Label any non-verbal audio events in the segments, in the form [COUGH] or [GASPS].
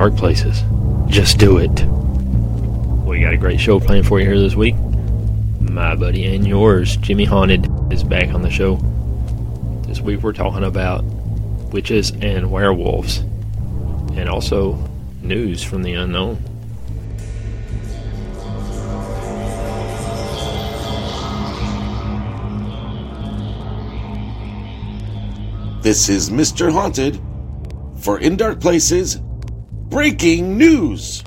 dark places. Just do it. We got a great show planned for you here this week. My buddy and yours, Jimmy Haunted, is back on the show. This week we're talking about witches and werewolves, and also news from the unknown. This is Mr. Haunted for In Dark Places Breaking News.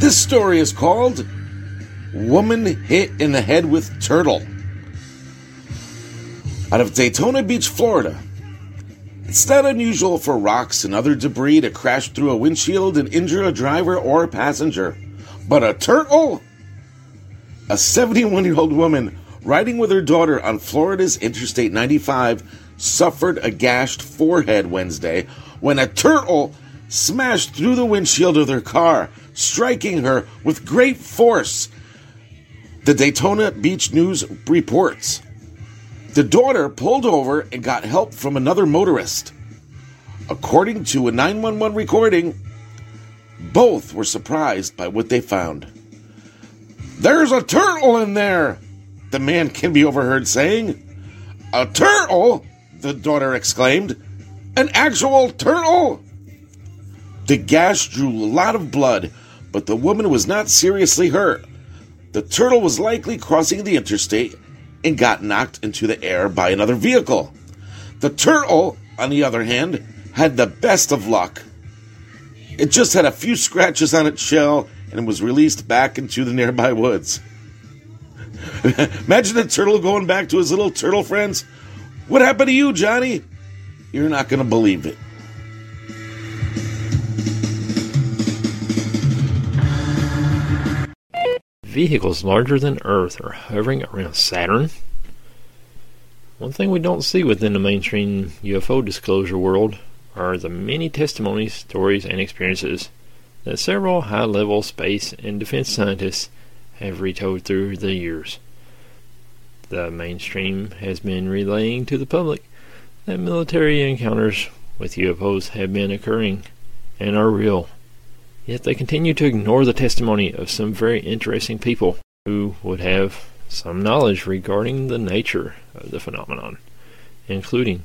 This story is called Woman Hit in the Head with Turtle. Out of Daytona Beach, Florida. It's not unusual for rocks and other debris to crash through a windshield and injure a driver or a passenger. But a turtle? A 71 year old woman riding with her daughter on Florida's Interstate 95 suffered a gashed forehead Wednesday when a turtle smashed through the windshield of their car, striking her with great force. The Daytona Beach News reports. The daughter pulled over and got help from another motorist. According to a 911 recording, both were surprised by what they found. There's a turtle in there, the man can be overheard saying. A turtle? The daughter exclaimed. An actual turtle? The gash drew a lot of blood, but the woman was not seriously hurt. The turtle was likely crossing the interstate and got knocked into the air by another vehicle. The turtle, on the other hand, had the best of luck. It just had a few scratches on its shell and was released back into the nearby woods. [LAUGHS] Imagine the turtle going back to his little turtle friends. What happened to you, Johnny? You're not going to believe it. Vehicles larger than Earth are hovering around Saturn. One thing we don't see within the mainstream UFO disclosure world are the many testimonies, stories, and experiences that several high level space and defense scientists have retold through the years. The mainstream has been relaying to the public that military encounters with UFOs have been occurring and are real. Yet they continue to ignore the testimony of some very interesting people who would have some knowledge regarding the nature of the phenomenon, including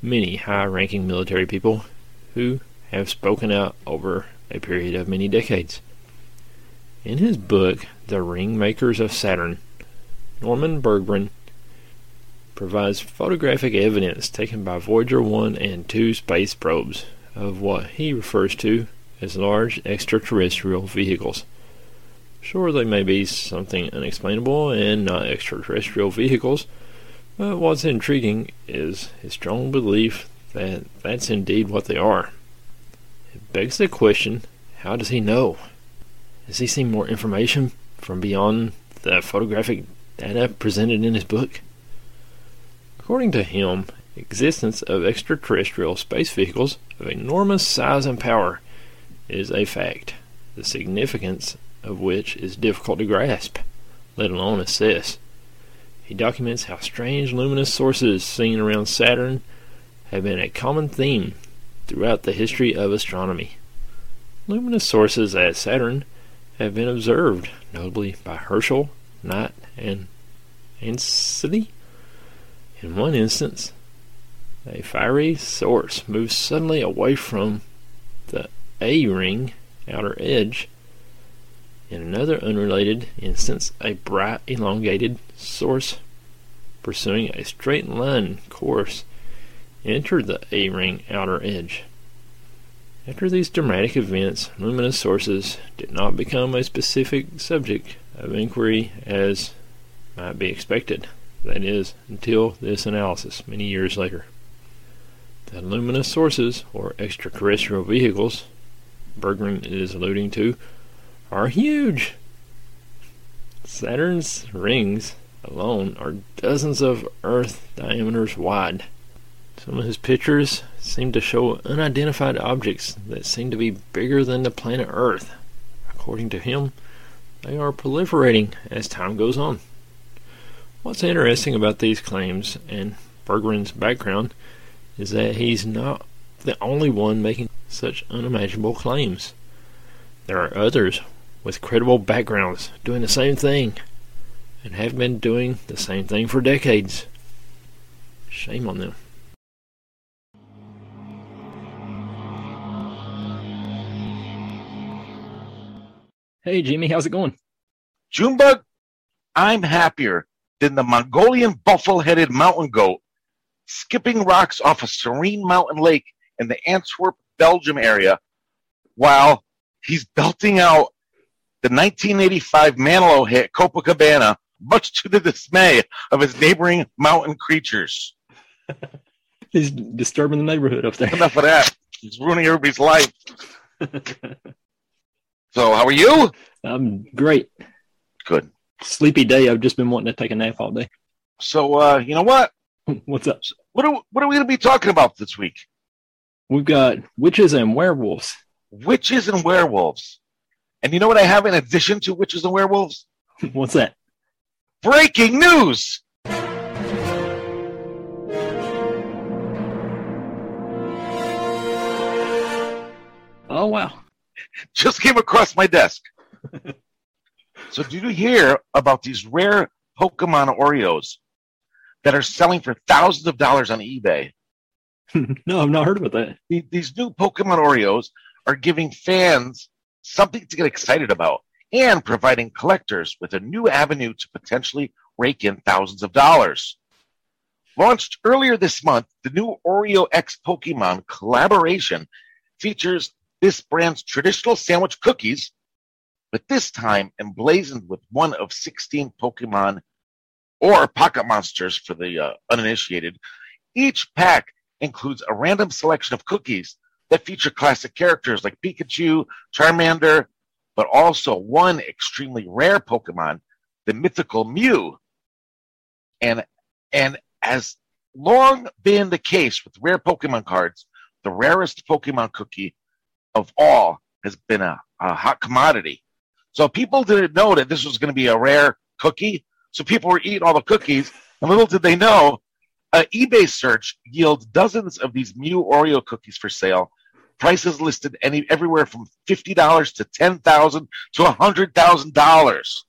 many high ranking military people who have spoken out over a period of many decades. In his book, The Ringmakers of Saturn, Norman Bergrun provides photographic evidence taken by Voyager 1 and 2 space probes of what he refers to as large extraterrestrial vehicles. Sure, they may be something unexplainable and not extraterrestrial vehicles, but what's intriguing is his strong belief that that's indeed what they are. It begs the question how does he know? Has he seen more information from beyond the photographic data presented in his book? According to him, existence of extraterrestrial space vehicles of enormous size and power is a fact, the significance of which is difficult to grasp, let alone assess. He documents how strange luminous sources seen around Saturn have been a common theme throughout the history of astronomy. Luminous sources at Saturn have been observed, notably by Herschel, Knight, and Ansidy. In one instance, a fiery source moves suddenly away from the a ring outer edge. In another unrelated instance, a bright elongated source pursuing a straight line course entered the A ring outer edge. After these dramatic events, luminous sources did not become a specific subject of inquiry as might be expected, that is, until this analysis many years later. The luminous sources, or extraterrestrial vehicles, Bergrun is alluding to, are huge. Saturn's rings alone are dozens of Earth diameters wide. Some of his pictures seem to show unidentified objects that seem to be bigger than the planet Earth. According to him, they are proliferating as time goes on. What's interesting about these claims and Bergrun's background is that he's not the only one making such unimaginable claims. There are others with credible backgrounds doing the same thing and have been doing the same thing for decades. Shame on them. Hey Jimmy, how's it going? Junebug, I'm happier than the Mongolian buffalo headed mountain goat skipping rocks off a serene mountain lake in the Antwerp, Belgium area while he's belting out the 1985 Manilow hit Copacabana, much to the dismay of his neighboring mountain creatures. [LAUGHS] he's disturbing the neighborhood up there. Enough of that. He's ruining everybody's life. [LAUGHS] so, how are you? I'm great. Good. Sleepy day. I've just been wanting to take a nap all day. So, uh, you know what? [LAUGHS] What's up? What are, what are we going to be talking about this week? We've got witches and werewolves. Witches and werewolves. And you know what I have in addition to witches and werewolves? [LAUGHS] What's that? Breaking news! Oh, wow. Just came across my desk. [LAUGHS] so, did you hear about these rare Pokemon Oreos that are selling for thousands of dollars on eBay? [LAUGHS] no, I've not heard about that. These new Pokemon Oreos are giving fans something to get excited about and providing collectors with a new avenue to potentially rake in thousands of dollars. Launched earlier this month, the new Oreo X Pokemon collaboration features this brand's traditional sandwich cookies, but this time emblazoned with one of 16 Pokemon or Pocket Monsters for the uh, uninitiated. Each pack includes a random selection of cookies that feature classic characters like Pikachu, Charmander, but also one extremely rare Pokemon, the mythical Mew. And and as long been the case with rare Pokemon cards, the rarest Pokemon cookie of all has been a, a hot commodity. So people didn't know that this was going to be a rare cookie. So people were eating all the cookies, and little did they know, an eBay search yields dozens of these Mew Oreo cookies for sale prices listed any everywhere from fifty dollars to ten thousand to a hundred thousand dollars.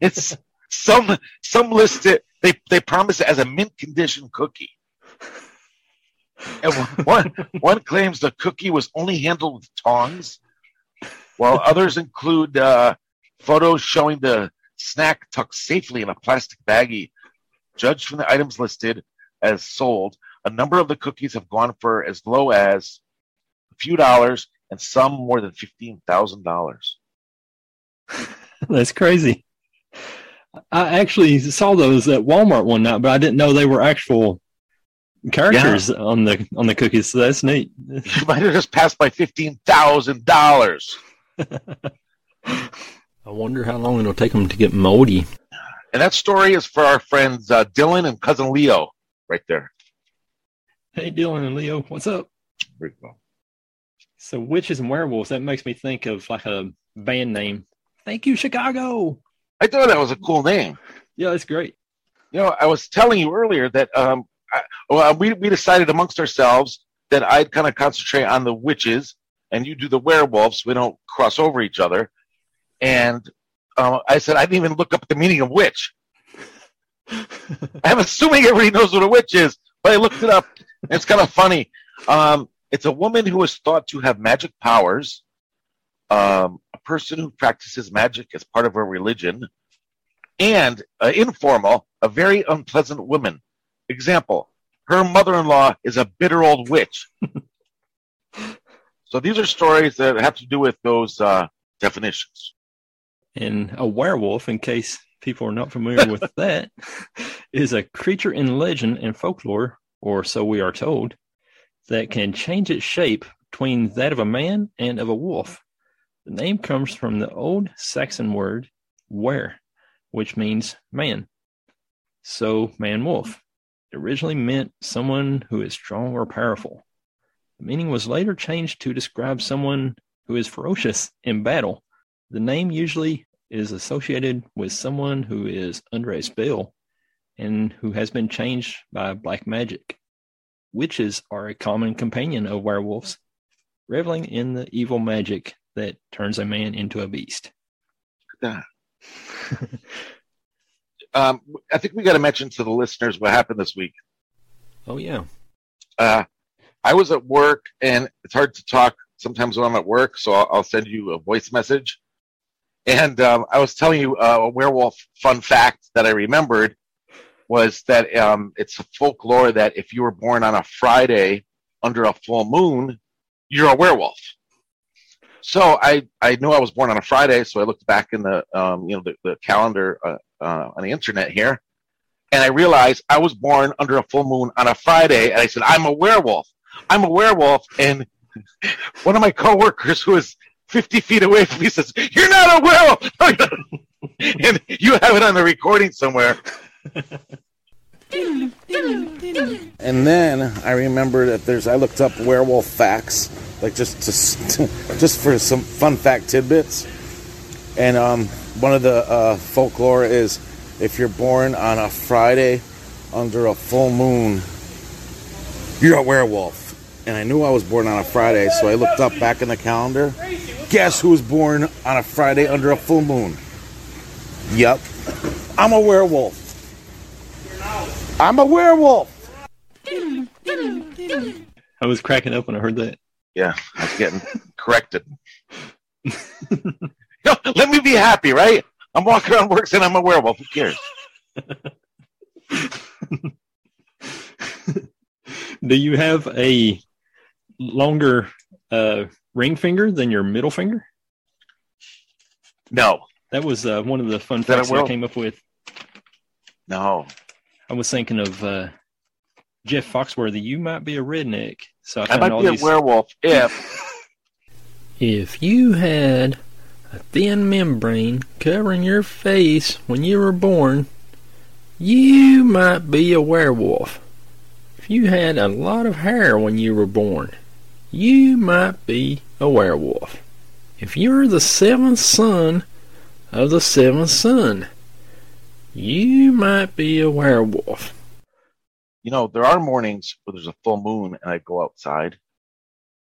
It's some some list it they they promise it as a mint condition cookie. And one one claims the cookie was only handled with tongs, while others include uh, photos showing the snack tucked safely in a plastic baggie. Judged from the items listed as sold, a number of the cookies have gone for as low as a few dollars, and some more than fifteen thousand dollars. [LAUGHS] That's crazy. I actually saw those at Walmart one night, but I didn't know they were actual characters yeah. on the on the cookies. So that's neat. [LAUGHS] You might have just passed by fifteen thousand dollars. [LAUGHS] I wonder how long it'll take them to get moldy. And that story is for our friends uh, Dylan and cousin Leo, right there. Hey, Dylan and Leo, what's up? Very well. So witches and werewolves, that makes me think of like a band name. Thank you, Chicago. I thought that was a cool name. Yeah, that's great. You know, I was telling you earlier that um, I, well, we we decided amongst ourselves that I'd kind of concentrate on the witches and you do the werewolves. So we don't cross over each other. And uh, I said I didn't even look up the meaning of witch. I'm assuming everybody knows what a witch is, but I looked it up. it's kind of funny. Um, it's a woman who is thought to have magic powers, um, a person who practices magic as part of her religion, and uh, informal, a very unpleasant woman. Example: her mother-in-law is a bitter old witch. so these are stories that have to do with those uh, definitions. And a werewolf, in case people are not familiar with [LAUGHS] that, is a creature in legend and folklore, or so we are told, that can change its shape between that of a man and of a wolf. The name comes from the old Saxon word were, which means man. So, man wolf. It originally meant someone who is strong or powerful. The meaning was later changed to describe someone who is ferocious in battle. The name usually is associated with someone who is under a spell and who has been changed by black magic. Witches are a common companion of werewolves, reveling in the evil magic that turns a man into a beast. [LAUGHS] um, I think we got to mention to the listeners what happened this week. Oh yeah. Uh, I was at work, and it's hard to talk sometimes when I'm at work, so I'll, I'll send you a voice message. And um, I was telling you uh, a werewolf fun fact that I remembered was that um, it's a folklore that if you were born on a Friday under a full moon, you're a werewolf. So I, I knew I was born on a Friday, so I looked back in the um, you know the, the calendar uh, uh, on the internet here, and I realized I was born under a full moon on a Friday, and I said I'm a werewolf. I'm a werewolf, and [LAUGHS] one of my coworkers who is 50 feet away from me says, "You're not a werewolf," [LAUGHS] and you have it on the recording somewhere. [LAUGHS] And then I remember that there's. I looked up werewolf facts, like just to, [LAUGHS] just for some fun fact tidbits. And um, one of the uh, folklore is if you're born on a Friday under a full moon, you're a werewolf. And I knew I was born on a Friday, so I looked up back in the calendar. Guess who was born on a Friday under a full moon? Yep, I'm a werewolf. I'm a werewolf. I was cracking up when I heard that. Yeah, I was getting corrected. [LAUGHS] Yo, let me be happy, right? I'm walking around work saying I'm a werewolf. Who cares? [LAUGHS] Do you have a longer uh, ring finger than your middle finger? No, That was uh, one of the fun that facts that I came up with. no. I was thinking of uh, Jeff Foxworthy. You might be a redneck, so I I might all be a werewolf if [LAUGHS] If you had a thin membrane covering your face when you were born, you might be a werewolf. If you had a lot of hair when you were born, you might be a werewolf. If you're the seventh son of the seventh son, you might be a werewolf. you know there are mornings where there's a full moon and I go outside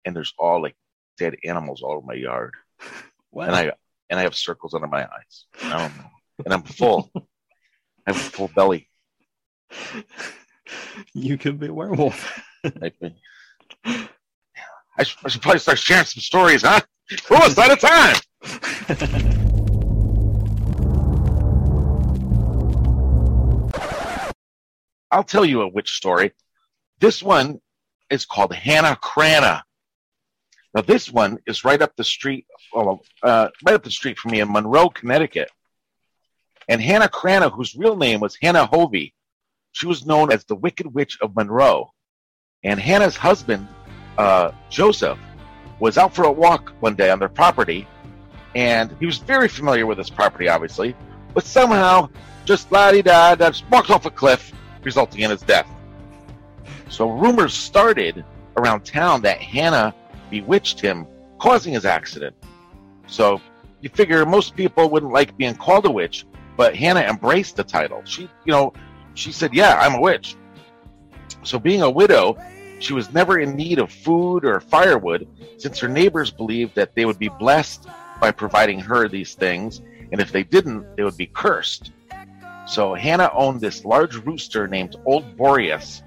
and there's all like dead animals all over my yard [LAUGHS] Wow. and I and I have circles under my eyes. I don't know. And I'm full. I have a full belly. [LAUGHS] you could be a werewolf. [LAUGHS] I, should, I should probably start sharing some stories, huh? Oh, it's out of time. [LAUGHS] I'll tell you a witch story. This one is called Hannah Cranna. Now, this one is right up the street, well, uh, right up the street from me in Monroe, Connecticut. And Hannah Cranna, whose real name was Hannah Hovey, she was known as the Wicked Witch of Monroe. And Hannah's husband, uh, Joseph, was out for a walk one day on their property, and he was very familiar with this property, obviously, but somehow just la di da da walked off a cliff, resulting in his death. So rumors started around town that Hannah bewitched him, causing his accident. So you figure most people wouldn't like being called a witch, but Hannah embraced the title. She, you know, she said, "Yeah, I'm a witch." So being a widow, she was never in need of food or firewood, since her neighbors believed that they would be blessed by providing her these things, and if they didn't, they would be cursed. So Hannah owned this large rooster named Old Boreas,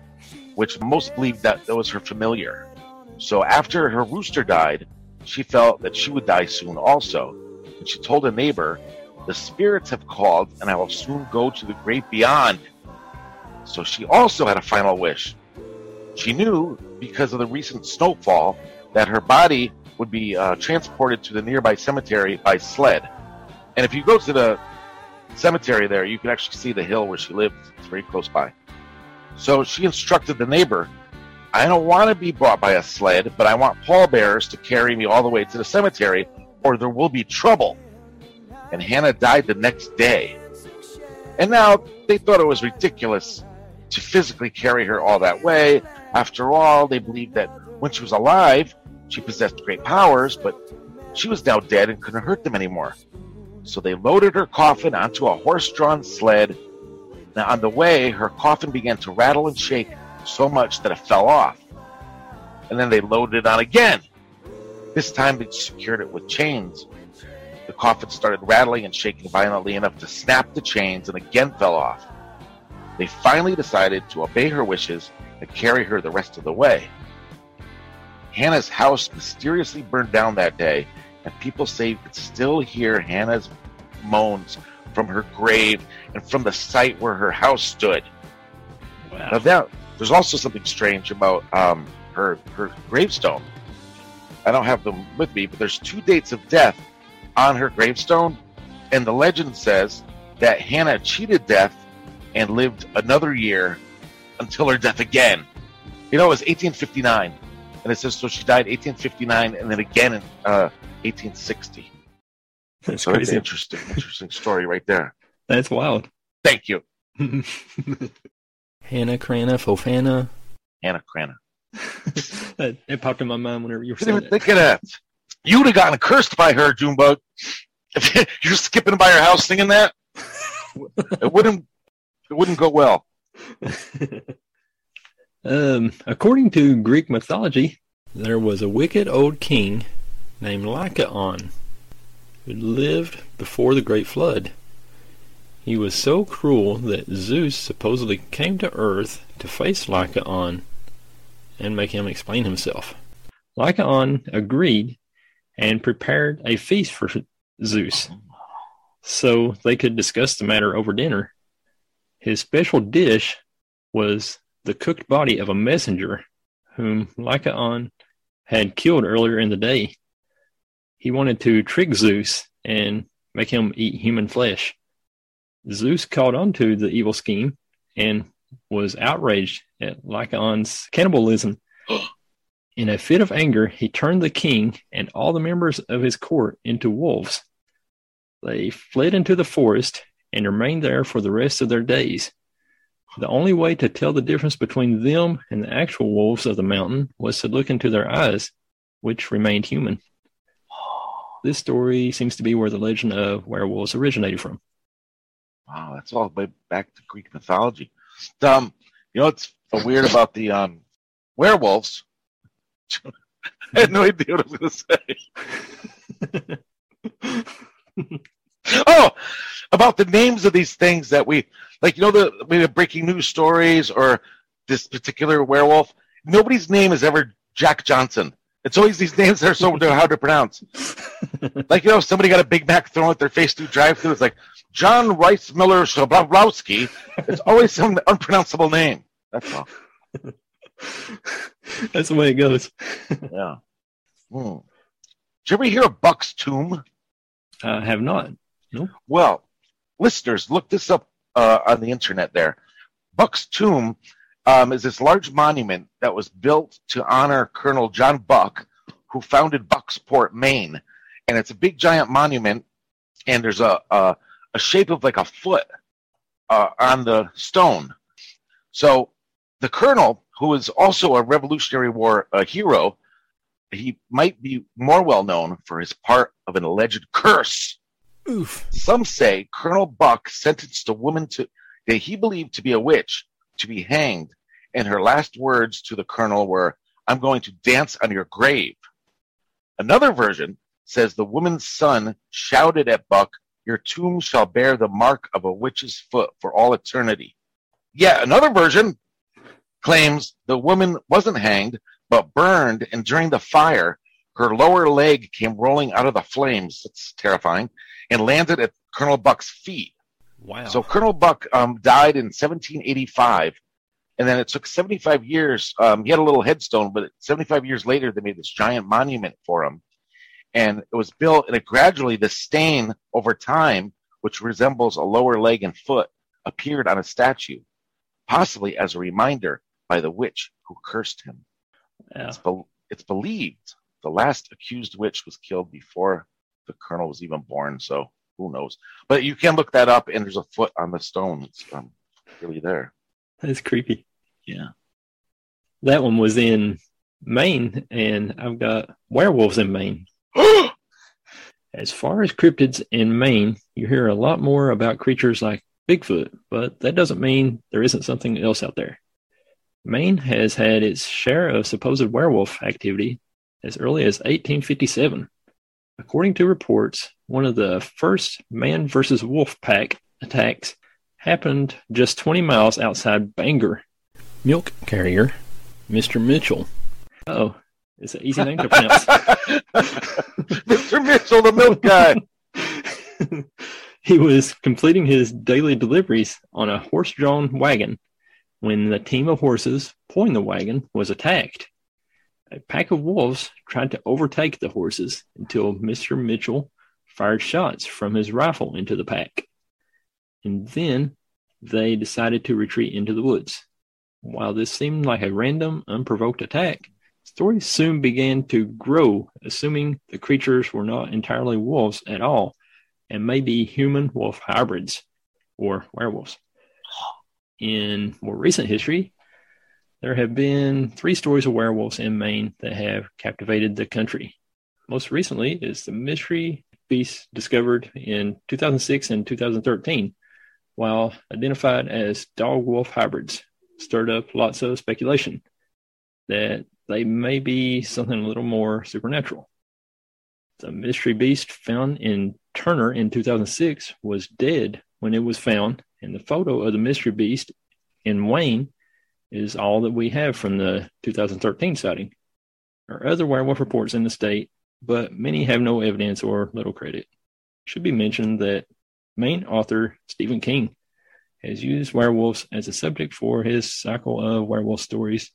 which most believed that was her familiar. So after her rooster died, she felt that she would die soon also. And she told a neighbor, The spirits have called, and I will soon go to the great beyond. So she also had a final wish. She knew, because of the recent snowfall, that her body would be uh, transported to the nearby cemetery by sled. And if you go to the cemetery there, you can actually see the hill where she lived. It's very close by. So she instructed the neighbor, I don't want to be brought by a sled, but I want pallbearers to carry me all the way to the cemetery, or there will be trouble. And Hannah died the next day. And now they thought it was ridiculous to physically carry her all that way. After all, they believed that when she was alive, she possessed great powers, but she was now dead and couldn't hurt them anymore. So they loaded her coffin onto a horse drawn sled. Now, on the way, her coffin began to rattle and shake so much that it fell off. And then they loaded it on again. This time they secured it with chains. The coffin started rattling and shaking violently enough to snap the chains and again fell off. They finally decided to obey her wishes and carry her the rest of the way. Hannah's house mysteriously burned down that day, and people say you could still hear Hannah's moans from her grave and from the site where her house stood. Wow. Now, that, there's also something strange about um, her her gravestone. I don't have them with me, but there's two dates of death on her gravestone, and the legend says that Hannah cheated death and lived another year until her death again. You know, it was 1859, and it says so she died 1859 and then again in uh, 1860. That's So that's crazy. interesting, interesting story right there. That's wild. Thank you, [LAUGHS] Hannah Cranna, Fofana. Hannah Cranna. [LAUGHS] that, it popped in my mind whenever you were saying think of that. You'd have gotten cursed by her, Junebug. If [LAUGHS] you're skipping by her house singing that, it wouldn't it wouldn't go well. Um, according to Greek mythology, there was a wicked old king named Lycaon who lived before the Great Flood. He was so cruel that Zeus supposedly came to Earth to face Lycaon and make him explain himself. Lycaon agreed and prepared a feast for Zeus so they could discuss the matter over dinner. His special dish was the cooked body of a messenger whom Lycaon had killed earlier in the day. He wanted to trick Zeus and make him eat human flesh. Zeus caught on to the evil scheme and was outraged at Lycaon's cannibalism. [GASPS] In a fit of anger, he turned the king and all the members of his court into wolves. They fled into the forest and remained there for the rest of their days. The only way to tell the difference between them and the actual wolves of the mountain was to look into their eyes, which remained human. This story seems to be where the legend of werewolves originated from. Wow, that's all the way back to Greek mythology. Um, you know what's so weird about the um, werewolves? [LAUGHS] I had no idea what I was going to say. [LAUGHS] oh, about the names of these things that we like. You know the maybe breaking news stories or this particular werewolf. Nobody's name is ever Jack Johnson. It's always these names that are so [LAUGHS] hard to pronounce. like you know, somebody got a Big Mac thrown at their face through drive-through. It's like John Rice Miller Shabrowski. It's always some unpronounceable name. That's all. [LAUGHS] That's the way it goes. Yeah. Hmm. Did you ever hear of Buck's tomb? I have not. Nope. Well, listeners, look this up uh, on the internet there. Buck's tomb um, is this large monument that was built to honor Colonel John Buck, who founded Bucksport, Maine. And it's a big giant monument, and there's a, a, a shape of like a foot uh, on the stone. So the colonel, who is also a Revolutionary War uh, hero, he might be more well known for his part of an alleged curse. Oof. Some say Colonel Buck sentenced a woman to that he believed to be a witch to be hanged, and her last words to the colonel were, "I'm going to dance on your grave." Another version says the woman's son shouted at Buck, "Your tomb shall bear the mark of a witch's foot for all eternity." Yet another version claims the woman wasn't hanged but burned, and during the fire, her lower leg came rolling out of the flames. It's terrifying and landed at Colonel Buck's feet. Wow. So Colonel Buck um, died in 1785, and then it took 75 years. Um, he had a little headstone, but 75 years later, they made this giant monument for him, and it was built. And it gradually, the stain over time, which resembles a lower leg and foot, appeared on a statue, possibly as a reminder by the witch who cursed him. Yeah. It's, be- it's believed the last accused witch was killed before the colonel was even born. So who knows? But you can look that up, and there's a foot on the stone. It's um, really there. That's creepy. Yeah. That one was in Maine, and I've got werewolves in Maine. [GASPS] As far as cryptids in Maine, you hear a lot more about creatures like Bigfoot, but that doesn't mean there isn't something else out there. Maine has had its share of supposed werewolf activity as early as 1857. According to reports, one of the first man versus wolf pack attacks happened just 20 miles outside Bangor. Milk carrier, Mr. Mitchell. Oh, it's an easy name to pronounce. [LAUGHS] Mr. Mitchell, the milk guy. [LAUGHS] he was completing his daily deliveries on a horse drawn wagon when the team of horses pulling the wagon was attacked. A pack of wolves tried to overtake the horses until Mr. Mitchell fired shots from his rifle into the pack. And then they decided to retreat into the woods. While this seemed like a random, unprovoked attack, stories soon began to grow, assuming the creatures were not entirely wolves at all and may be human wolf hybrids or werewolves. In more recent history, there have been three stories of werewolves in Maine that have captivated the country. Most recently is the mystery beast discovered in 2006 and 2013, while identified as dog wolf hybrids, stirred up lots of speculation that they may be something a little more supernatural. The mystery beast found in Turner in 2006 was dead when it was found, and the photo of the mystery beast in Wayne is all that we have from the 2013 sighting. There are other werewolf reports in the state, but many have no evidence or little credit. It should be mentioned that Maine author Stephen King has used werewolves as a subject for his cycle of werewolf stories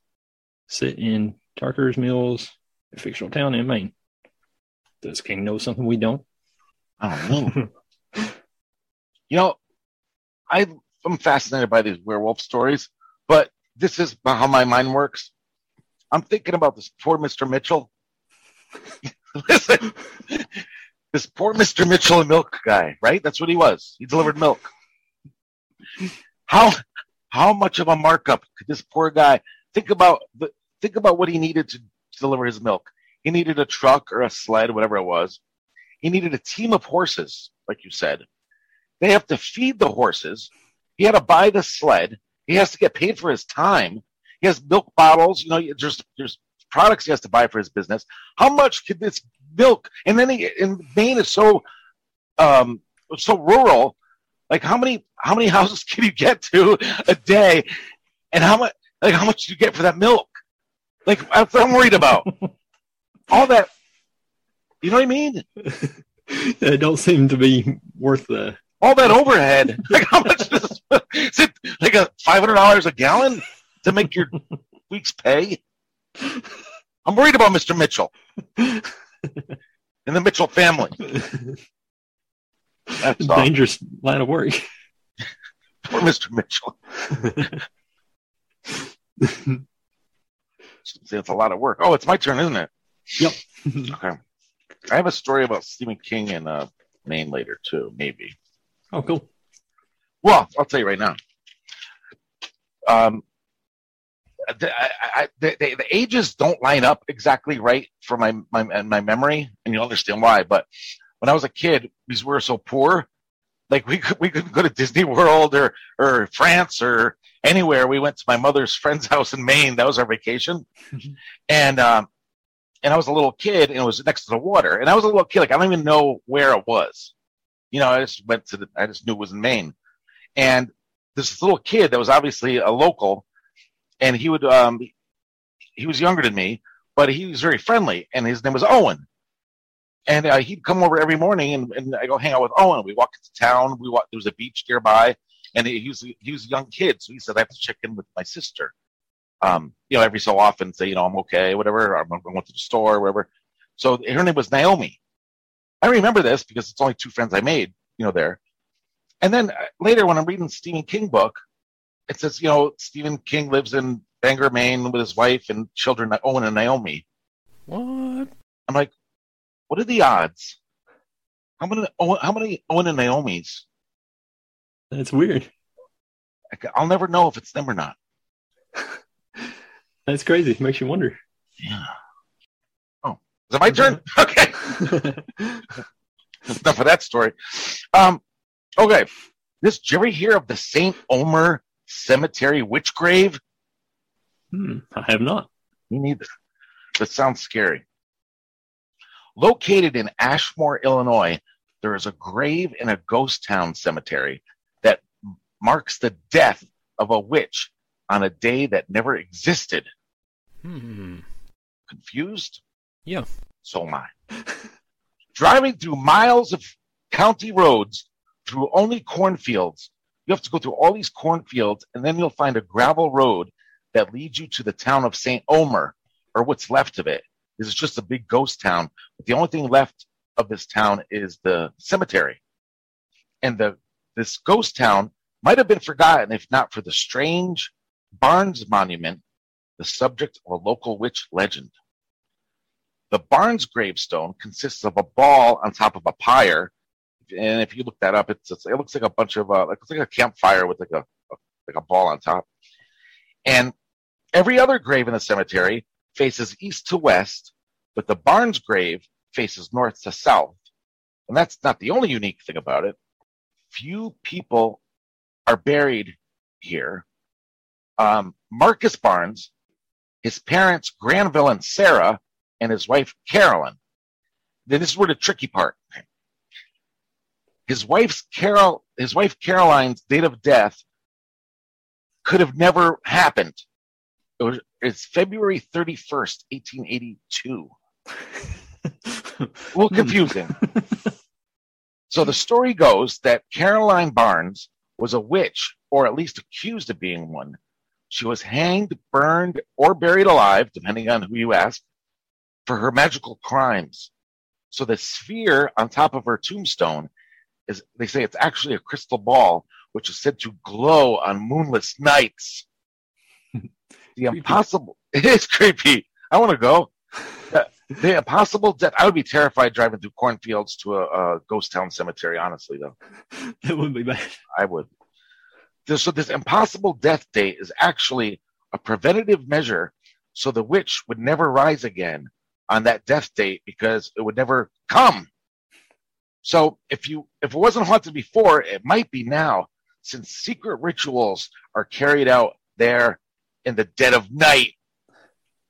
set in Tarker's Mills, a fictional town in Maine. Does King know something we don't? I don't know. [LAUGHS] you know, I'm fascinated by these werewolf stories, this is how my mind works. I'm thinking about this poor Mr. Mitchell. [LAUGHS] Listen, this poor Mr. Mitchell and milk guy, right? That's what he was. He delivered milk. How how much of a markup could this poor guy think about the think about what he needed to deliver his milk. He needed a truck or a sled, whatever it was. He needed a team of horses, like you said. They have to feed the horses. He had to buy the sled. He has to get paid for his time. He has milk bottles. You know, there's there's products he has to buy for his business. How much could this milk? And then he, in Maine is so um, so rural. Like how many how many [LAUGHS] houses can you get to a day? And how much like how much do you get for that milk? Like that's what I'm worried about. [LAUGHS] All that you know what I mean? [LAUGHS] it don't seem to be worth the all that overhead. [LAUGHS] Like how much does is it like a five hundred dollars a gallon to make your [LAUGHS] week's pay? I'm worried about Mr. Mitchell and the Mitchell family. That's a dangerous line of work. [LAUGHS] Poor Mr. Mitchell. it's a lot of work. Oh, it's my turn, isn't it? Yep. okay. I have a story about Stephen King in uh, Maine later too, maybe. Oh, cool. Well, I'll tell you right now. Um, the, I, I, the, the, ages don't line up exactly right for my, my my memory, and you'll understand why. But when I was a kid, because we were so poor, like we could we couldn't go to Disney World or or France or anywhere. We went to my mother's friend's [LAUGHS] house in Maine. That was our vacation, [LAUGHS] and um, and I was a little kid, and it was next to the water. And I was a little kid, like I don't even know where it was. You know, I just went to the. I just knew it was in Maine, and this little kid that was obviously a local, and he would um, he was younger than me, but he was very friendly, and his name was Owen. And uh, he'd come over every morning, and, and I go hang out with Owen. We walk into town. We walk. There was a beach nearby, and he, was he was a young kid, so he said I have to check in with my sister. Um, you know, every so often say, you know, I'm okay, whatever. I'm going to the store, whatever. So her name was Naomi. I remember this because it's only two friends I made, you know, there. And then uh, later, when I'm reading Stephen King book, it says, you know, Stephen King lives in Bangor, Maine, with his wife and children, Owen and Naomi. What? I'm like, what are the odds How many? Owen- How many Owen and Naomi's? That's weird. I'll never know if it's them or not. [LAUGHS] That's crazy. Makes you wonder. Yeah. Oh, is it my turn? [LAUGHS] Okay. [LAUGHS] Enough of that story. Um, okay. This, did you ever hear of the St. Omer Cemetery witch grave? hmm, I have not. Me neither. That sounds scary. Located in Ashmore, Illinois, there is a grave in a ghost town cemetery that marks the death of a witch on a day that never existed. Hmm. Confused? Yeah. So am I. [LAUGHS] Driving through miles of county roads through only cornfields. You have to go through all these cornfields, and then you'll find a gravel road that leads you to the town of St. Omer, or what's left of it. This is just a big ghost town. But the only thing left of this town is the cemetery. And the this ghost town might have been forgotten if not for the strange Barnes monument, the subject of a local witch legend. The Barnes gravestone consists of a ball on top of a pyre, and if you look that up, it's, it's it looks like a bunch of uh, it's like a campfire with like a, a like a ball on top. And every other grave in the cemetery faces east to west, but the Barnes grave faces north to south. And that's not the only unique thing about it. Few people are buried here. Um, Marcus Barnes, his parents Granville and Sarah, and his wife Carolyn. Then this is where the tricky part. His wife's Carol, his wife Caroline's date of death could have never happened. It was, it's February 31st, 1882. A little confusing. [LAUGHS] So the story goes that Caroline Barnes was a witch, or at least accused of being one. She was hanged, burned, or buried alive, depending on who you ask, for her magical crimes. So the sphere on top of her tombstone is, they say it's actually a crystal ball, which is said to glow on moonless nights. [LAUGHS] The impossible, [LAUGHS] it is creepy. I want to go. Uh, the impossible death. I would be terrified driving through cornfields to a, a ghost town cemetery, honestly, though. [LAUGHS] That would be bad. I would. This, so this impossible death date is actually a preventative measure so the witch would never rise again on that death date because it would never come. So if you if it wasn't haunted before, it might be now, since secret rituals are carried out there in the dead of night.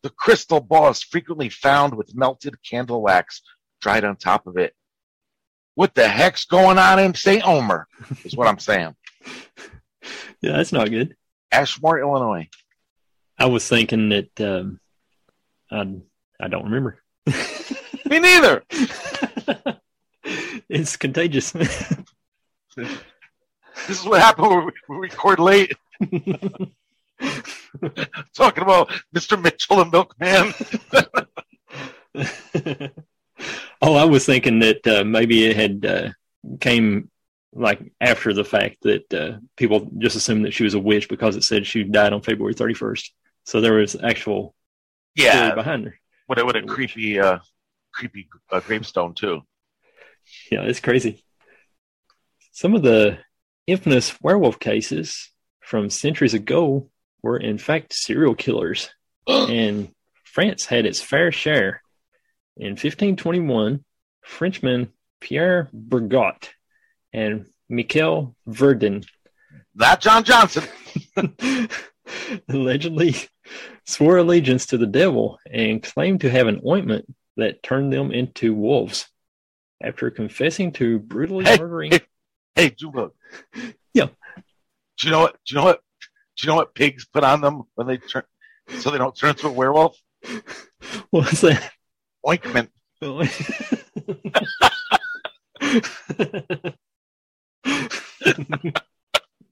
The crystal ball is frequently found with melted candle wax dried on top of it. What the heck's going on in St. Omer? Is what I'm saying. [LAUGHS] Yeah, that's not good. Ashmore, Illinois. I was thinking that um, I I don't remember. [LAUGHS] Me neither. [LAUGHS] it's contagious. [LAUGHS] This is what happened when we record late. Talking about Mr. Mitchell and Milkman. oh, I was thinking that uh, maybe it had uh, came like after the fact that uh, people just assumed that she was a witch because it said she died on February 31st. So there was actual Yeah, behind her. What a, what a creepy, uh, creepy uh, gravestone too. Yeah, it's crazy. Some of the infamous werewolf cases from centuries ago were, in fact, serial killers, [GASPS] and France had its fair share. In 1521, Frenchman Pierre Burgot and Michel Verdun Not John Johnson. [LAUGHS] [LAUGHS] allegedly swore allegiance to the devil and claimed to have an ointment that turned them into wolves. After confessing to brutally Hey, murdering hey. Hey, Juma. [LAUGHS] Yeah. Do you know what? Do you know what? Do you know what pigs put on them when they turn, so they don't turn into a werewolf? [LAUGHS] what was that? Ointment.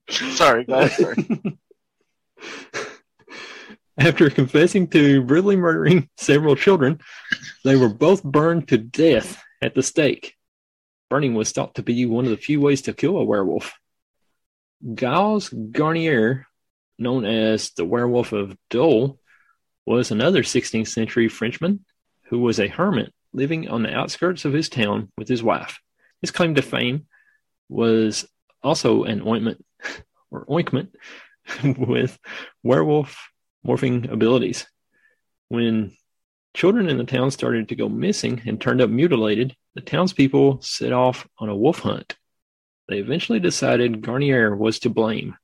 Sorry, guys. Sorry. [LAUGHS] After confessing to brutally murdering several children, they were both burned to death at the stake. Burning was thought to be one of the few ways to kill a werewolf. Gilles Garnier, known as the Werewolf of Dole, was another 16th century Frenchman who was a hermit living on the outskirts of his town with his wife. his claim to fame was also an ointment or ointment [LAUGHS] with werewolf morphing abilities. When children in the town started to go missing and turned up mutilated, the townspeople set off on a wolf hunt. They eventually decided Garnier was to blame.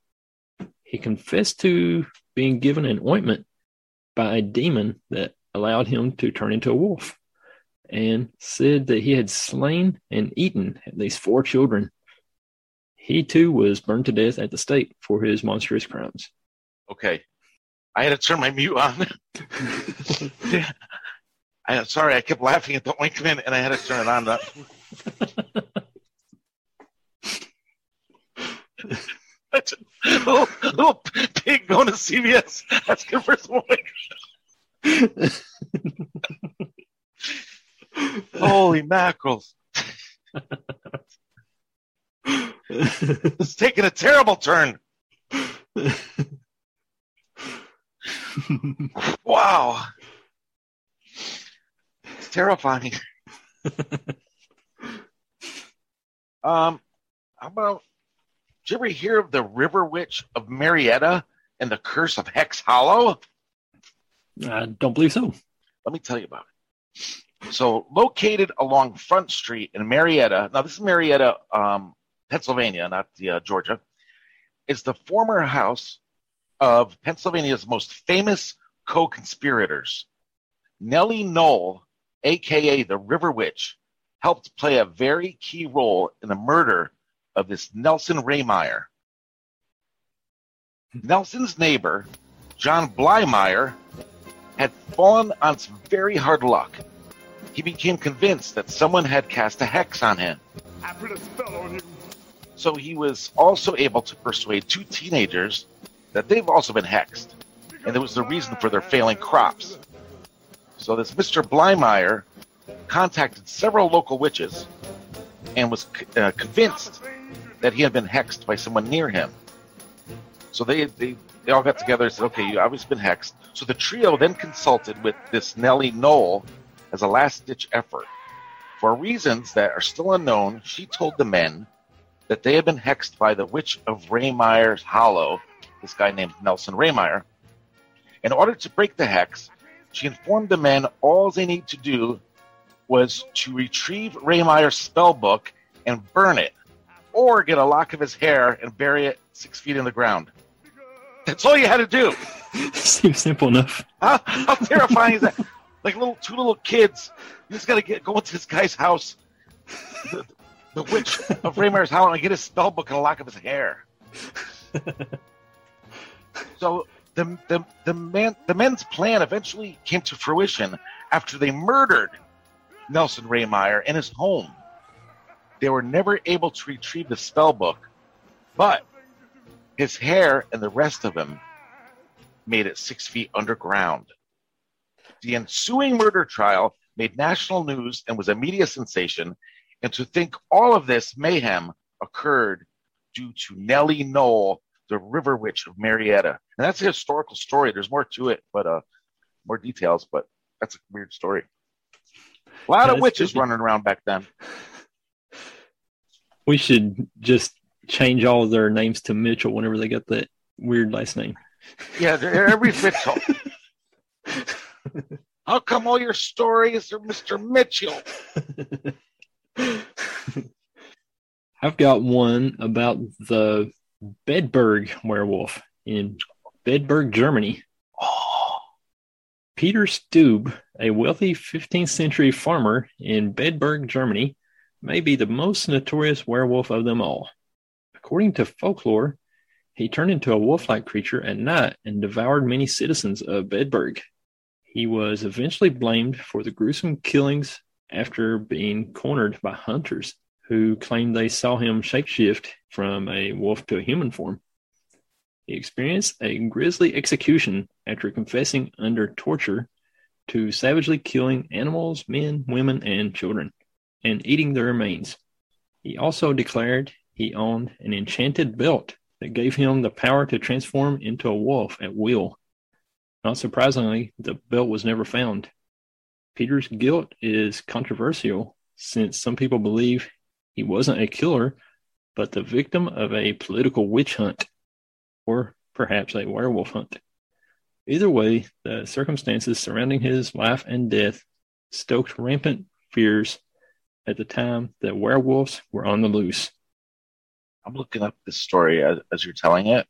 He confessed to being given an ointment by a demon that allowed him to turn into a wolf and said that he had slain and eaten at least four children. He too was burned to death at the stake for his monstrous crimes. Okay. I had to turn my mute on. yeah. [LAUGHS] I, sorry, I kept laughing at the ointment and I had to turn it on. That's [LAUGHS] a little, little pig going to CVS asking for some ointment. [LAUGHS] Holy mackerels. It's [LAUGHS] taking a terrible turn. wow. It's terrifying. um, how about, did you ever hear of the River Witch of Marietta and the Curse of Hex Hollow? I don't believe so. Let me tell you about it. So, located along Front Street in Marietta, now this is Marietta, um, Pennsylvania, not the, uh, Georgia, is the former house of Pennsylvania's most famous co conspirators. Nellie Noll, aka the River Witch, helped play a very key role in the murder of this Nelson Rehmeyer. Nelson's neighbor, John Blymire, had fallen on some very hard luck he became convinced that someone had cast a hex on him. I put a spell on you. So he was also able to persuade two teenagers that they've also been hexed, and it was the reason for their failing crops. So this Mr. Blymire contacted several local witches and was uh, convinced that he had been hexed by someone near him. So they, they, they all got together and said, okay, you've obviously been hexed. So the trio then consulted with this Nellie Noll, as a last ditch effort. For reasons that are still unknown, she told the men that they had been hexed by the Witch of Rehmeyer's Hollow, this guy named Nelson Rehmeyer. In order to break the hex, she informed the men all they need to do was to retrieve Rehmeyer's spell book and burn it, or get a lock of his hair and bury it six feet in the ground. That's all you had to do. [LAUGHS] Seems simple enough. How, how terrifying is that? [LAUGHS] like little two little kids. You just gotta get go into this guy's house, the, the witch of Raymar's house, and get his spell book and a lock of his hair. [LAUGHS] so the the the man the men's plan eventually came to fruition after they murdered Nelson Rehmeyer in his home. They were never able to retrieve the spell book, but his hair and the rest of him made it six feet underground. The ensuing murder trial made national news and was a media sensation. And to think all of this mayhem occurred due to Nellie Noll, the river witch of Marietta. And that's a historical story. There's more to it, but uh, more details, but that's a weird story. A lot of witches running around back then. [LAUGHS] We should just change all their names to Mitchell whenever they get that weird last name. Yeah, every Mitchell. [LAUGHS] How come all your stories are Mr. Mitchell? [LAUGHS] [LAUGHS] I've got one about the Bedburg werewolf in Bedburg, Germany. Oh. [GASPS] Peter Stube, a wealthy 15th century farmer in Bedburg, Germany, may be the most notorious werewolf of them all. According to folklore, he turned into a wolf like creature at night and devoured many citizens of Bedburg. He was eventually blamed for the gruesome killings after being cornered by hunters who claimed they saw him shapeshift from a wolf to a human form. He experienced a grisly execution after confessing under torture to savagely killing animals, men, women, and children, and eating their remains. He also declared he owned an enchanted belt that gave him the power to transform into a wolf at will not surprisingly, the belt was never found. Peter's guilt is controversial since some people believe he wasn't a killer, but the victim of a political witch hunt, or perhaps a werewolf hunt. Either way, the circumstances surrounding his life and death stoked rampant fears at the time that werewolves were on the loose. I'm looking up this story as, as you're telling it.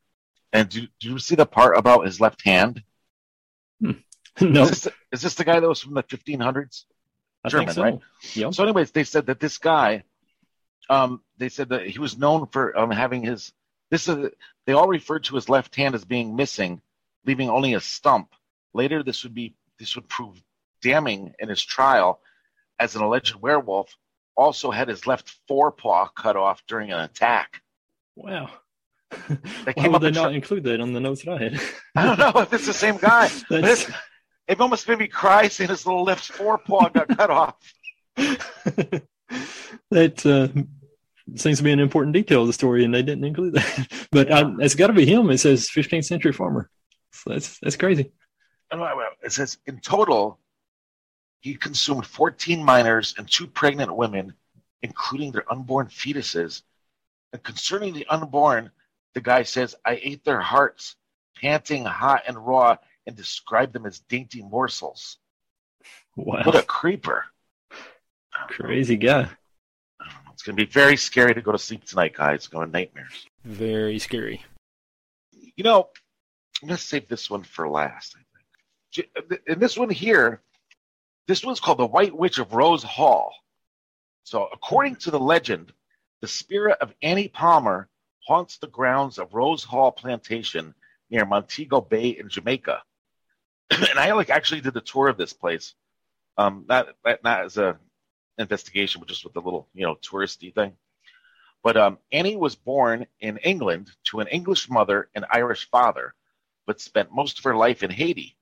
And do, do you see the part about his left hand? Hmm. [LAUGHS] no. Is this, is this the guy that was from the 1500s? I German, think so. right? Yep. So, anyways, they said that this guy, um, they said that he was known for um, having his. This is they all referred to his left hand as being missing, leaving only a stump. Later, this would be this would prove damning in his trial, as an alleged werewolf also had his left forepaw cut off during an attack. Wow. [LAUGHS] They Why would they not tr- include that on the notes that I had? I don't know if it's the same guy. [LAUGHS] it's, it almost made me cry seeing his little left forepaw got cut off. [LAUGHS] that uh, seems to be an important detail of the story, and they didn't include that. [LAUGHS] but uh, it's got to be him. It says 15th century farmer. So that's that's crazy. Oh, It says in total, he consumed 14 minors and two pregnant women, including their unborn fetuses. And concerning the unborn, the guy says, I ate their hearts, panting hot and raw, and described them as dainty morsels. Wow, What a creeper. Crazy guy. It's going to be very scary to go to sleep tonight, guys. It's going nightmares. Very scary. You know, I'm going to save this one for last. I think. And this one here, this one's called the White Witch of Rose Hall. So, according to the legend, the spirit of Annie Palmer haunts the grounds of Rose Hall Plantation near Montego Bay in Jamaica. [CLEARS THROAT] and I like actually did the tour of this place, um, not not as a investigation, but just with the little you know touristy thing. But um, Annie was born in England to an English mother and Irish father, but spent most of her life in Haiti.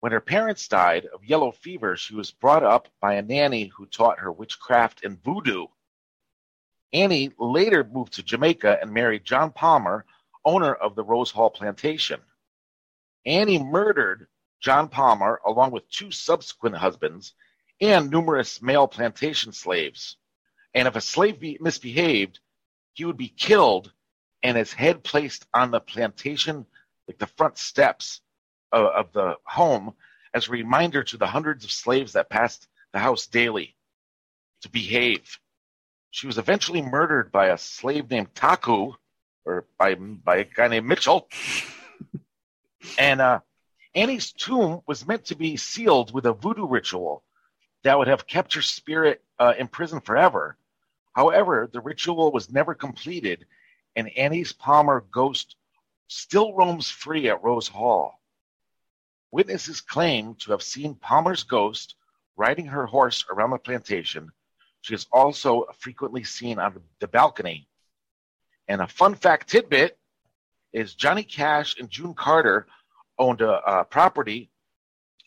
When her parents died of yellow fever, she was brought up by a nanny who taught her witchcraft and voodoo. Annie later moved to Jamaica and married John Palmer, owner of the Rose Hall Plantation. Annie murdered John Palmer along with two subsequent husbands and numerous male plantation slaves. And if a slave be- misbehaved, he would be killed and his head placed on the plantation, like the front steps of, of the home, as a reminder to the hundreds of slaves that passed the house daily to behave. She was eventually murdered by a slave named Taku, or by by a guy named Mitchell. and uh, Annie's tomb was meant to be sealed with a voodoo ritual that would have kept her spirit uh, in prison forever. However, the ritual was never completed, and Annie's Palmer ghost still roams free at Rose Hall. Witnesses claim to have seen Palmer's ghost riding her horse around the plantation. She is also frequently seen on the balcony. And a fun fact tidbit is Johnny Cash and June Carter owned a, a property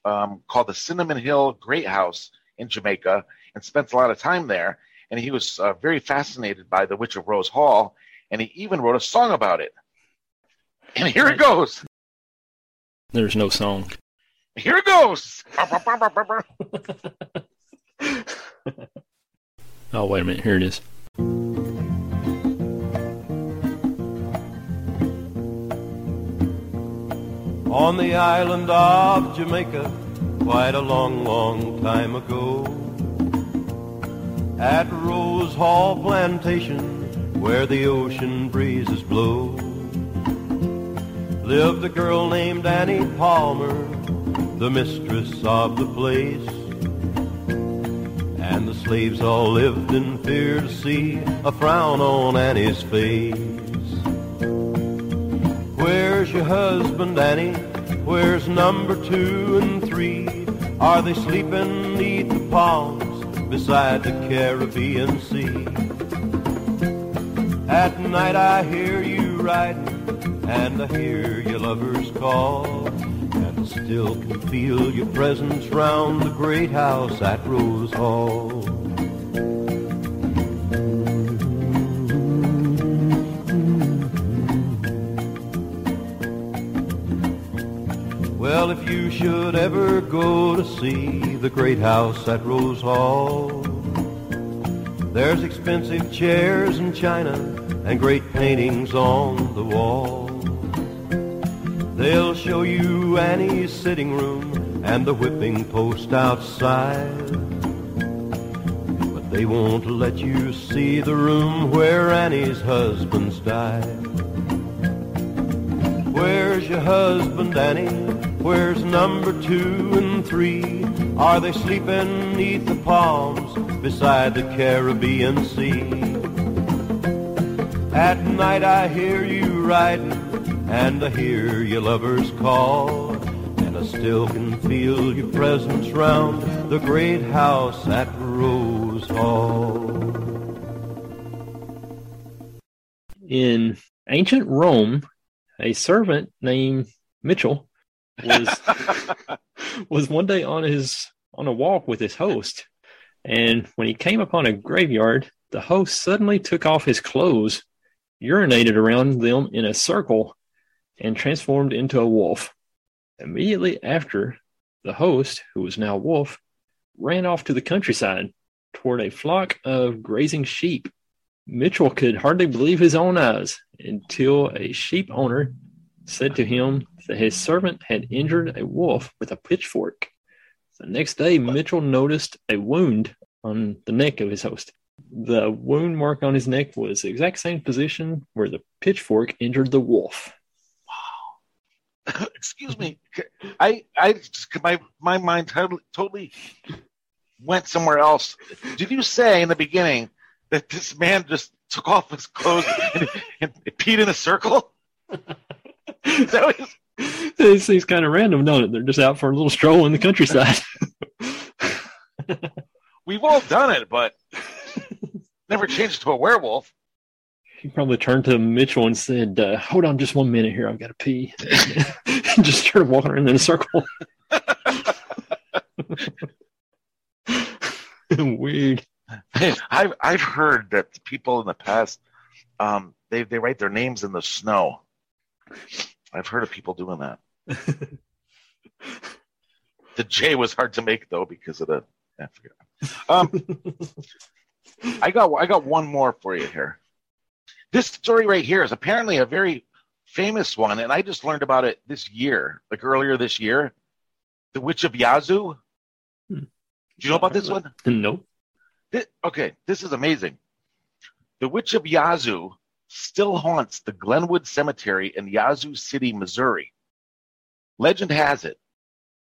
um, called the Cinnamon Hill Great House in Jamaica and spent a lot of time there. And he was uh, very fascinated by the Witch of Rose Hall, and he even wrote a song about it. And here it goes. There's no song. Here it goes. [LAUGHS] Oh, wait a minute. Here it is. on the island of Jamaica quite a long, long time ago. At Rose Hall Plantation, where the ocean breezes blow, lived a girl named Annie Palmer, the mistress of the place. And the slaves all lived in fear to see a frown on Annie's face. Where's your husband, Annie? Where's number two and three? Are they sleeping neath the palms beside the Caribbean Sea? At night I hear you riding, and I hear your lovers call, and I still can feel your presence round the great house at Rose Hall. Should ever go to see the great house at Rose Hall, There's expensive chairs and china and great paintings on the wall. They'll show you Annie's sitting room and the whipping post outside. But they won't let you see the room where Annie's husband's died. Where's your husband, Annie? Where's number two and three? Are they sleeping neath the palms beside the Caribbean Sea? At night I hear you riding, and I hear your lovers call, and I still can feel your presence round the great house at Rose Hall. In ancient Rome, a servant named Mitchell was was one day on his on a walk with his host, and when he came upon a graveyard, the host suddenly took off his clothes, urinated around them in a circle, and transformed into a wolf. Immediately after, the host, who was now wolf, ran off to the countryside toward a flock of grazing sheep. Mitchell could hardly believe his own eyes until a sheep owner said to him that his servant had injured a wolf with a pitchfork. The next day, Mitchell noticed a wound on the neck of his host. The wound mark on his neck was the exact same position where the pitchfork injured the wolf. Wow. [LAUGHS] Excuse me. I, I, my, my mind totally, totally went somewhere else. Did you say in the beginning that this man just took off his clothes and, and peed in a circle? [LAUGHS] [LAUGHS] that was, it seems kind of random, don't it? They're just out for a little stroll in the countryside. [LAUGHS] We've all done it, but never changed to a werewolf. He probably turned to Mitchell and said, uh, "Hold on, just one minute here. I've got to pee." [LAUGHS] And just started walking around in a circle. Weird. I've I've heard that people in the past, um, they they write their names in the snow. I've heard of people doing that. [LAUGHS] the J was hard to make though because of the. I forget. Um, [LAUGHS] I got I got one more for you here. This story right here is apparently a very famous one, and I just learned about it this year, like earlier this year. The Witch of Yazoo. Hmm. Do you know about this one? No. This, okay, this is amazing. The Witch of Yazoo still haunts the Glenwood Cemetery in Yazoo City, Missouri. Legend has it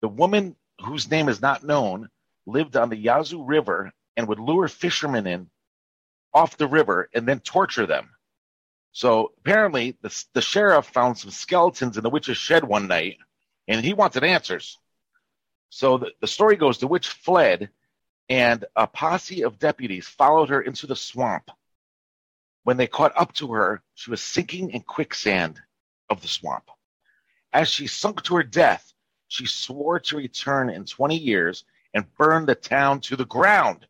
the woman whose name is not known lived on the Yazoo River and would lure fishermen in off the river and then torture them. So apparently, the, the sheriff found some skeletons in the witch's shed one night and he wanted answers. So the, the story goes the witch fled and a posse of deputies followed her into the swamp when they caught up to her, she was sinking in quicksand of the swamp. As she sunk to her death, she swore to return in 20 years and burn the town to the ground.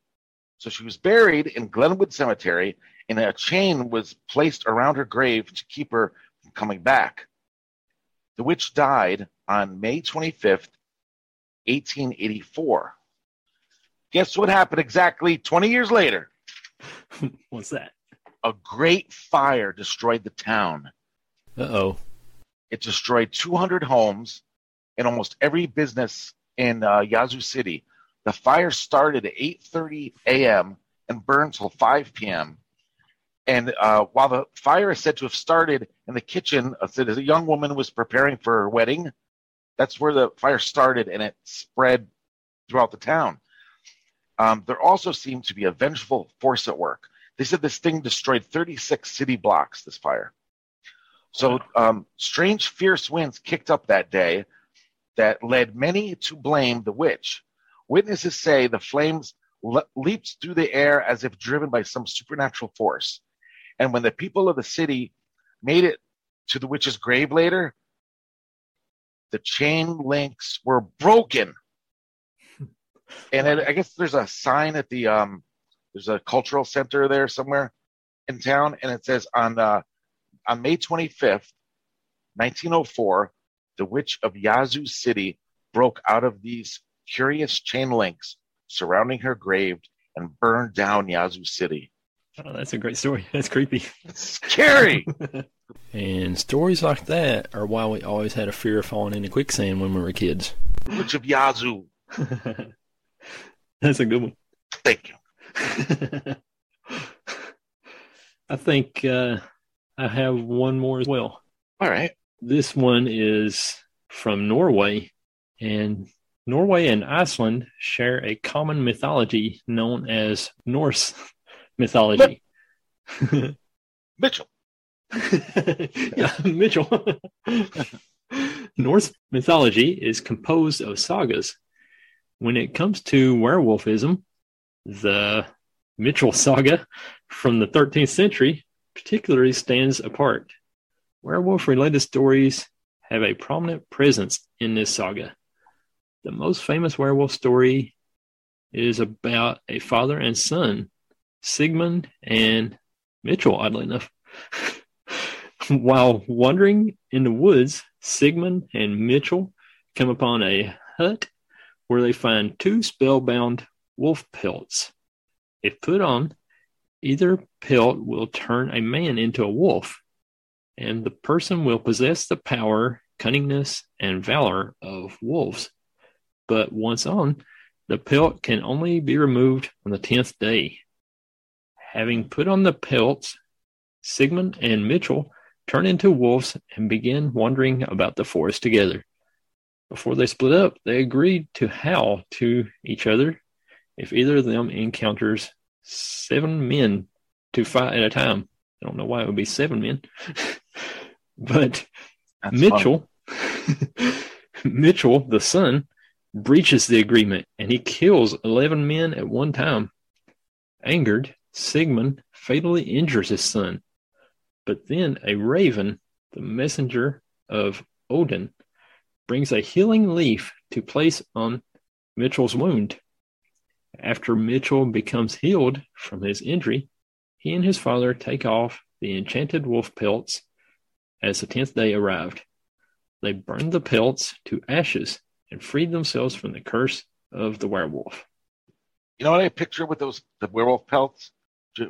So she was buried in Glenwood Cemetery, and a chain was placed around her grave to keep her from coming back. The witch died on May 25th, 1884. Guess what happened exactly 20 years later? [LAUGHS] What's that? A great fire destroyed the town. Uh oh. It destroyed 200 homes and almost every business in uh, Yazoo City. The fire started at 8:30 a.m. and burned till 5 p.m. And uh, while the fire is said to have started in the kitchen, uh, a young woman was preparing for her wedding. That's where the fire started, and it spread throughout the town. Um, there also seemed to be a vengeful force at work. They said this thing destroyed 36 city blocks, this fire. So um, strange, fierce winds kicked up that day that led many to blame the witch. Witnesses say the flames le- leaped through the air as if driven by some supernatural force. And when the people of the city made it to the witch's grave later, the chain links were broken. [LAUGHS] and I guess there's a sign at the um, there's a cultural center there somewhere in town, and it says on uh, on May 25th, 1904, the witch of Yazoo City broke out of these curious chain links surrounding her grave and burned down Yazoo City. Oh, that's a great story. [LAUGHS] That's creepy. It's scary. [LAUGHS] And stories like that are why we always had a fear of falling into quicksand when we were kids. Which of Yazoo? [LAUGHS] that's a good one. Thank you. [LAUGHS] I think uh, I have one more as well. All right. This one is from Norway, and Norway and Iceland share a common mythology known as Norse mythology. [LAUGHS] Mitchell. [LAUGHS] yeah, Mitchell. Norse mythology is composed of sagas. When it comes to werewolfism, the Mitchell saga from the 13th century particularly stands apart. Werewolf related stories have a prominent presence in this saga. The most famous werewolf story is about a father and son, Sigmund and Mitchell, oddly enough. [LAUGHS] While wandering in the woods, Sigmund and Mitchell come upon a hut where they find two spellbound wolf pelts. If put on, either pelt will turn a man into a wolf, and the person will possess the power, cunningness, and valor of wolves. But once on, the pelt can only be removed on the tenth day. Having put on the pelts, Sigmund and Mitchell turn into wolves and begin wandering about the forest together. Before they split up, they agreed to howl to each other if either of them encounters seven men to fight at a time. I don't know why it would be seven men, [LAUGHS] but That's Mitchell, [LAUGHS] Mitchell, the son, breaches the agreement and he kills 11 men at one time. Angered, Sigmund fatally injures his son. But then a raven, the messenger of Odin, brings a healing leaf to place on Mitchell's wound. After Mitchell becomes healed from his injury, he and his father take off the enchanted wolf pelts as the tenth day arrived. They burned the pelts to ashes and freed themselves from the curse of the werewolf. You know what I picture with those the werewolf pelts?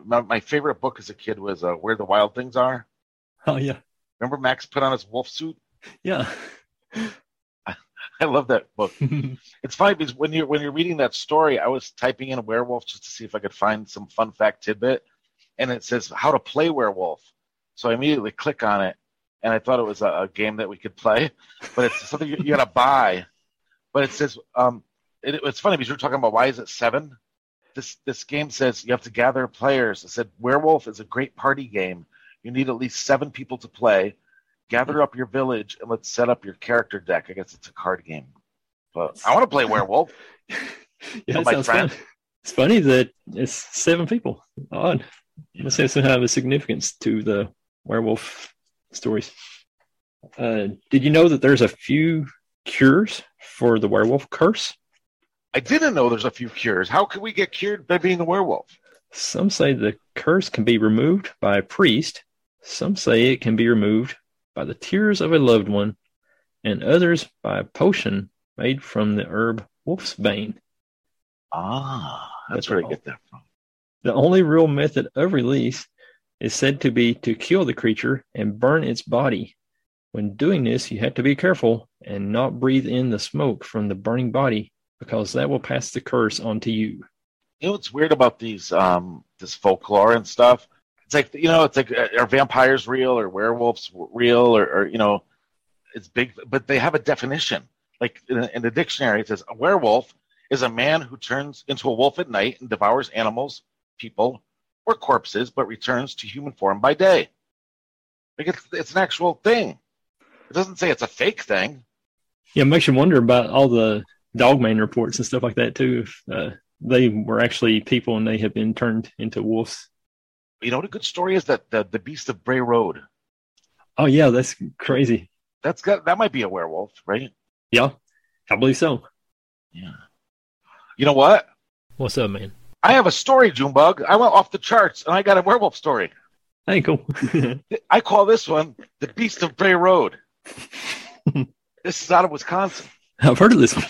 My, my favorite book as a kid was uh, Where the Wild Things Are. Oh yeah, Remember Max put on his wolf suit? yeah. [LAUGHS] I love that book. [LAUGHS] It's funny because when you're when you're reading that story, I was typing in werewolf just to see if I could find some fun fact tidbit, and it says how to play werewolf. So I immediately click on it, and I thought it was a, a game that we could play, [LAUGHS] but it's something you, you got to buy. But it says um, it, it's funny because you're talking about why is it seven? This this game says you have to gather players. It said werewolf is a great party game. You need at least seven people to play. Gather up your village and let's set up your character deck. I guess it's a card game. But I want to play werewolf. [LAUGHS] yeah, it my friend- fun. It's funny that it's seven people. Odd. Must have some kind of a significance to the werewolf stories. Uh, did you know that there's a few cures for the werewolf curse? I didn't know there's a few cures. How can we get cured by being a werewolf? Some say the curse can be removed by a priest. Some say it can be removed by the tears of a loved one, and others by a potion made from the herb wolfsbane. Ah, that's That's where I get that from. The only real method of release is said to be to kill the creature and burn its body. When doing this, you have to be careful and not breathe in the smoke from the burning body because that will pass the curse on to you. You know what's weird about these um this folklore and stuff? It's like you know, it's like uh, are vampires real or werewolves real or, or you know, it's big, but they have a definition. Like in, in the dictionary, it says a werewolf is a man who turns into a wolf at night and devours animals, people, or corpses, but returns to human form by day. Like it's it's an actual thing. It doesn't say it's a fake thing. Yeah, it makes you wonder about all the dogman reports and stuff like that too. If uh, they were actually people and they have been turned into wolves. You know what a good story is that the the Beast of Bray Road. Oh yeah, that's crazy. That's got that might be a werewolf, right? Yeah, I believe so. Yeah. You know what? What's up, man? I have a story, Junebug. I went off the charts and I got a werewolf story. Hey, cool. [LAUGHS] I call this one the Beast of Bray Road. [LAUGHS] this is out of Wisconsin. I've heard of this one.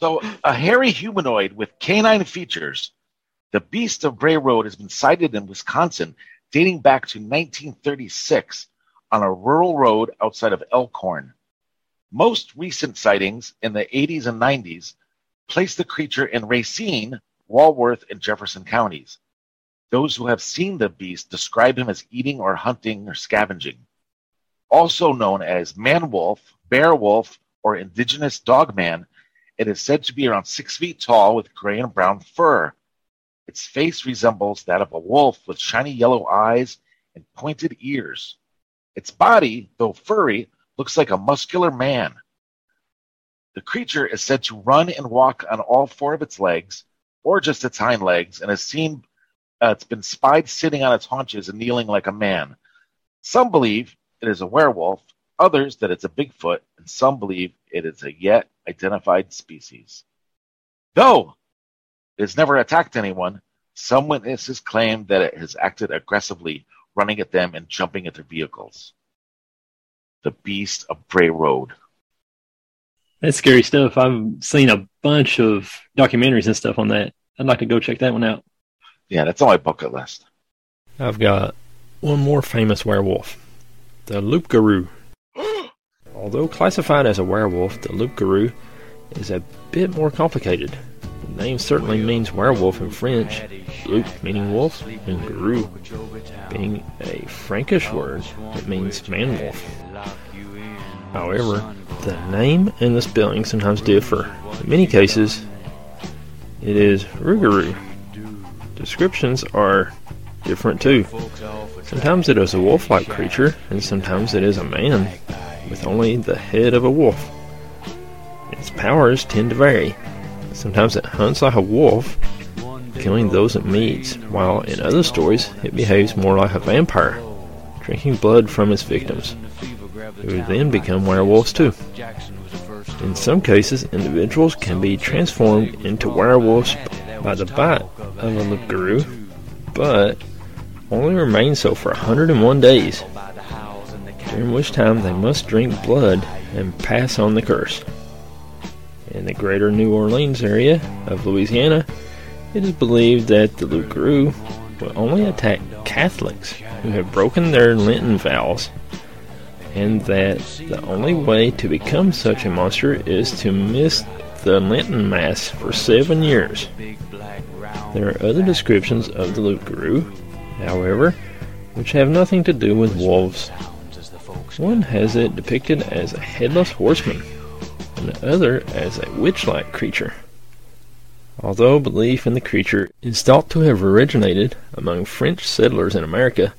So, a hairy humanoid with canine features The Beast of Bray Road has been sighted in Wisconsin dating back to 1936 on a rural road outside of Elkhorn. Most recent sightings in the 80s and 90s place the creature in Racine, Walworth, and Jefferson counties. Those who have seen the beast describe him as eating or hunting or scavenging. Also known as man wolf, bear wolf, or indigenous dog man, it is said to be around six feet tall with gray and brown fur. Its face resembles that of a wolf with shiny yellow eyes and pointed ears. Its body, though furry, looks like a muscular man. The creature is said to run and walk on all four of its legs, or just its hind legs, and is seen uh, it's been spied sitting on its haunches and kneeling like a man. Some believe it is a werewolf, others that it's a Bigfoot, and some believe it is a yet identified species. Though it has never attacked anyone, some witnesses claim that it has acted aggressively, running at them and jumping at their vehicles. The Beast of Bray Road. That's scary stuff. I've seen a bunch of documentaries and stuff on that. I'd like to go check that one out. Yeah, that's on my bucket list. I've got one more famous werewolf, the Loup-Garou. [GASPS] Although classified as a werewolf, the Loup-Garou is a bit more complicated. The name certainly means werewolf in French, loup meaning wolf, and garou being a Frankish word that means man-wolf. However, the name and the spelling sometimes differ. In many cases, it is Rougarou. Descriptions are different too. Sometimes it is a wolf-like creature, and sometimes it is a man with only the head of a wolf. Its powers tend to vary. Sometimes it hunts like a wolf, killing those it meets, while in other stories it behaves more like a vampire, drinking blood from its victims, who then become werewolves too. In some cases, individuals can be transformed into werewolves by the bite of a loup-garou, but only remain so for 101 days, during which time they must drink blood and pass on the curse. In the greater New Orleans area of Louisiana, it is believed that the loup-garou will only attack Catholics who have broken their Lenten vows, and that the only way to become such a monster is to miss the Lenten Mass for seven years. There are other descriptions of the loup-garou, however, which have nothing to do with wolves. One has it depicted as a headless horseman, and the other as a witch-like creature. Although belief in the creature is thought to have originated among French settlers in America,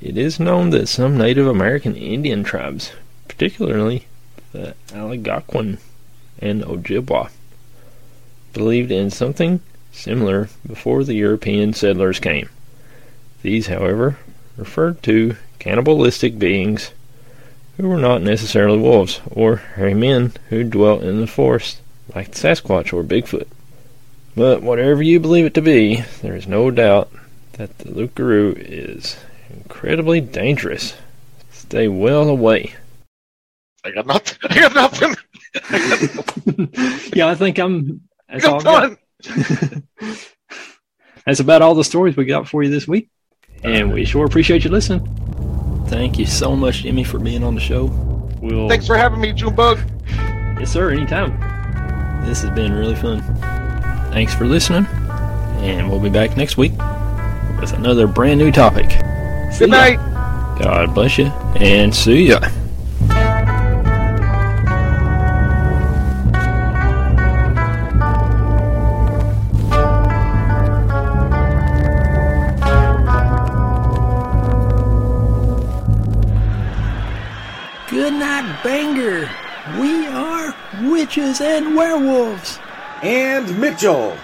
it is known that some Native American Indian tribes, particularly the Algonquin and Ojibwa, believed in something similar before the European settlers came. These, however, referred to cannibalistic beings who were not necessarily wolves or hairy men who dwelt in the forest like the Sasquatch or Bigfoot. But whatever you believe it to be, there is no doubt that the loup-garou is incredibly dangerous. Stay well away. I got nothing. [LAUGHS] I got nothing. yeah, I think I'm. That's Good all got. [LAUGHS] That's about all the stories we got for you this week. And we sure appreciate you listening. Thank you so much, Jimmy, for being on the show. We'll Thanks for having me, Junebug. Yes, sir, anytime. This has been really fun. Thanks for listening, and we'll be back next week with another brand new topic. See Good ya. night. God bless you, and see ya. Good night, Banger. We are witches and werewolves. And Mitchell.